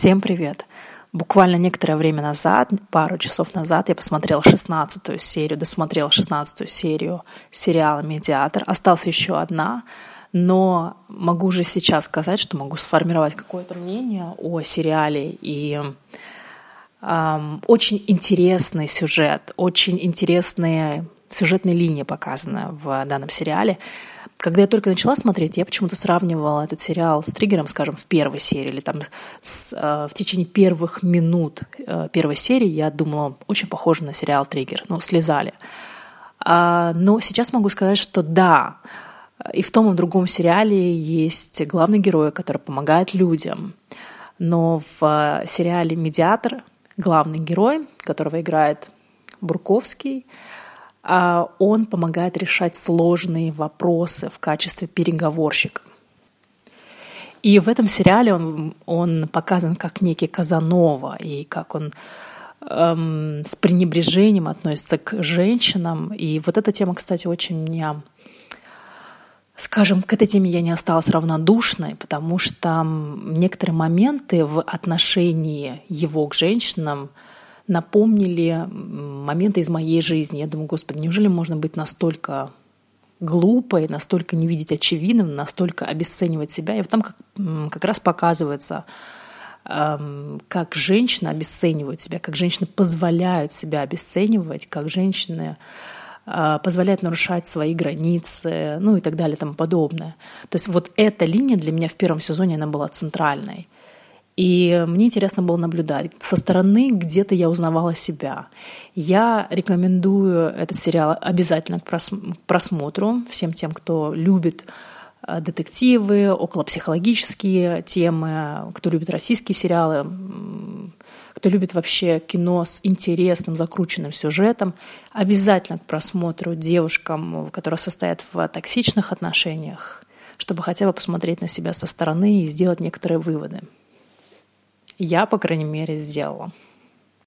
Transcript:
Всем привет! Буквально некоторое время назад, пару часов назад, я посмотрела шестнадцатую серию, досмотрела шестнадцатую серию сериала «Медиатор». Осталась еще одна, но могу уже сейчас сказать, что могу сформировать какое-то мнение о сериале. И эм, очень интересный сюжет, очень интересные сюжетные линии показаны в данном сериале. Когда я только начала смотреть, я почему-то сравнивала этот сериал с триггером, скажем, в первой серии или там с, э, в течение первых минут э, первой серии я думала, очень похоже на сериал «Триггер», ну, слезали. А, но сейчас могу сказать, что да, и в том и в другом сериале есть главный герой, который помогает людям. Но в э, сериале «Медиатор» главный герой, которого играет Бурковский, он помогает решать сложные вопросы в качестве переговорщика. И в этом сериале он, он показан как некий Казанова, и как он эм, с пренебрежением относится к женщинам. И вот эта тема, кстати, очень меня... Скажем, к этой теме я не осталась равнодушной, потому что некоторые моменты в отношении его к женщинам – напомнили моменты из моей жизни. Я думаю, Господи, неужели можно быть настолько глупой, настолько не видеть очевидным, настолько обесценивать себя. И вот там как, как раз показывается, эм, как женщины обесценивают себя, как женщины позволяют себя обесценивать, как женщины э, позволяют нарушать свои границы, ну и так далее и тому подобное. То есть вот эта линия для меня в первом сезоне, она была центральной. И мне интересно было наблюдать. Со стороны где-то я узнавала себя. Я рекомендую этот сериал обязательно к просмотру всем тем, кто любит э, детективы, околопсихологические темы, кто любит российские сериалы, кто любит вообще кино с интересным, закрученным сюжетом, обязательно к просмотру девушкам, которые состоят в токсичных отношениях, чтобы хотя бы посмотреть на себя со стороны и сделать некоторые выводы. Я, по крайней мере, сделала.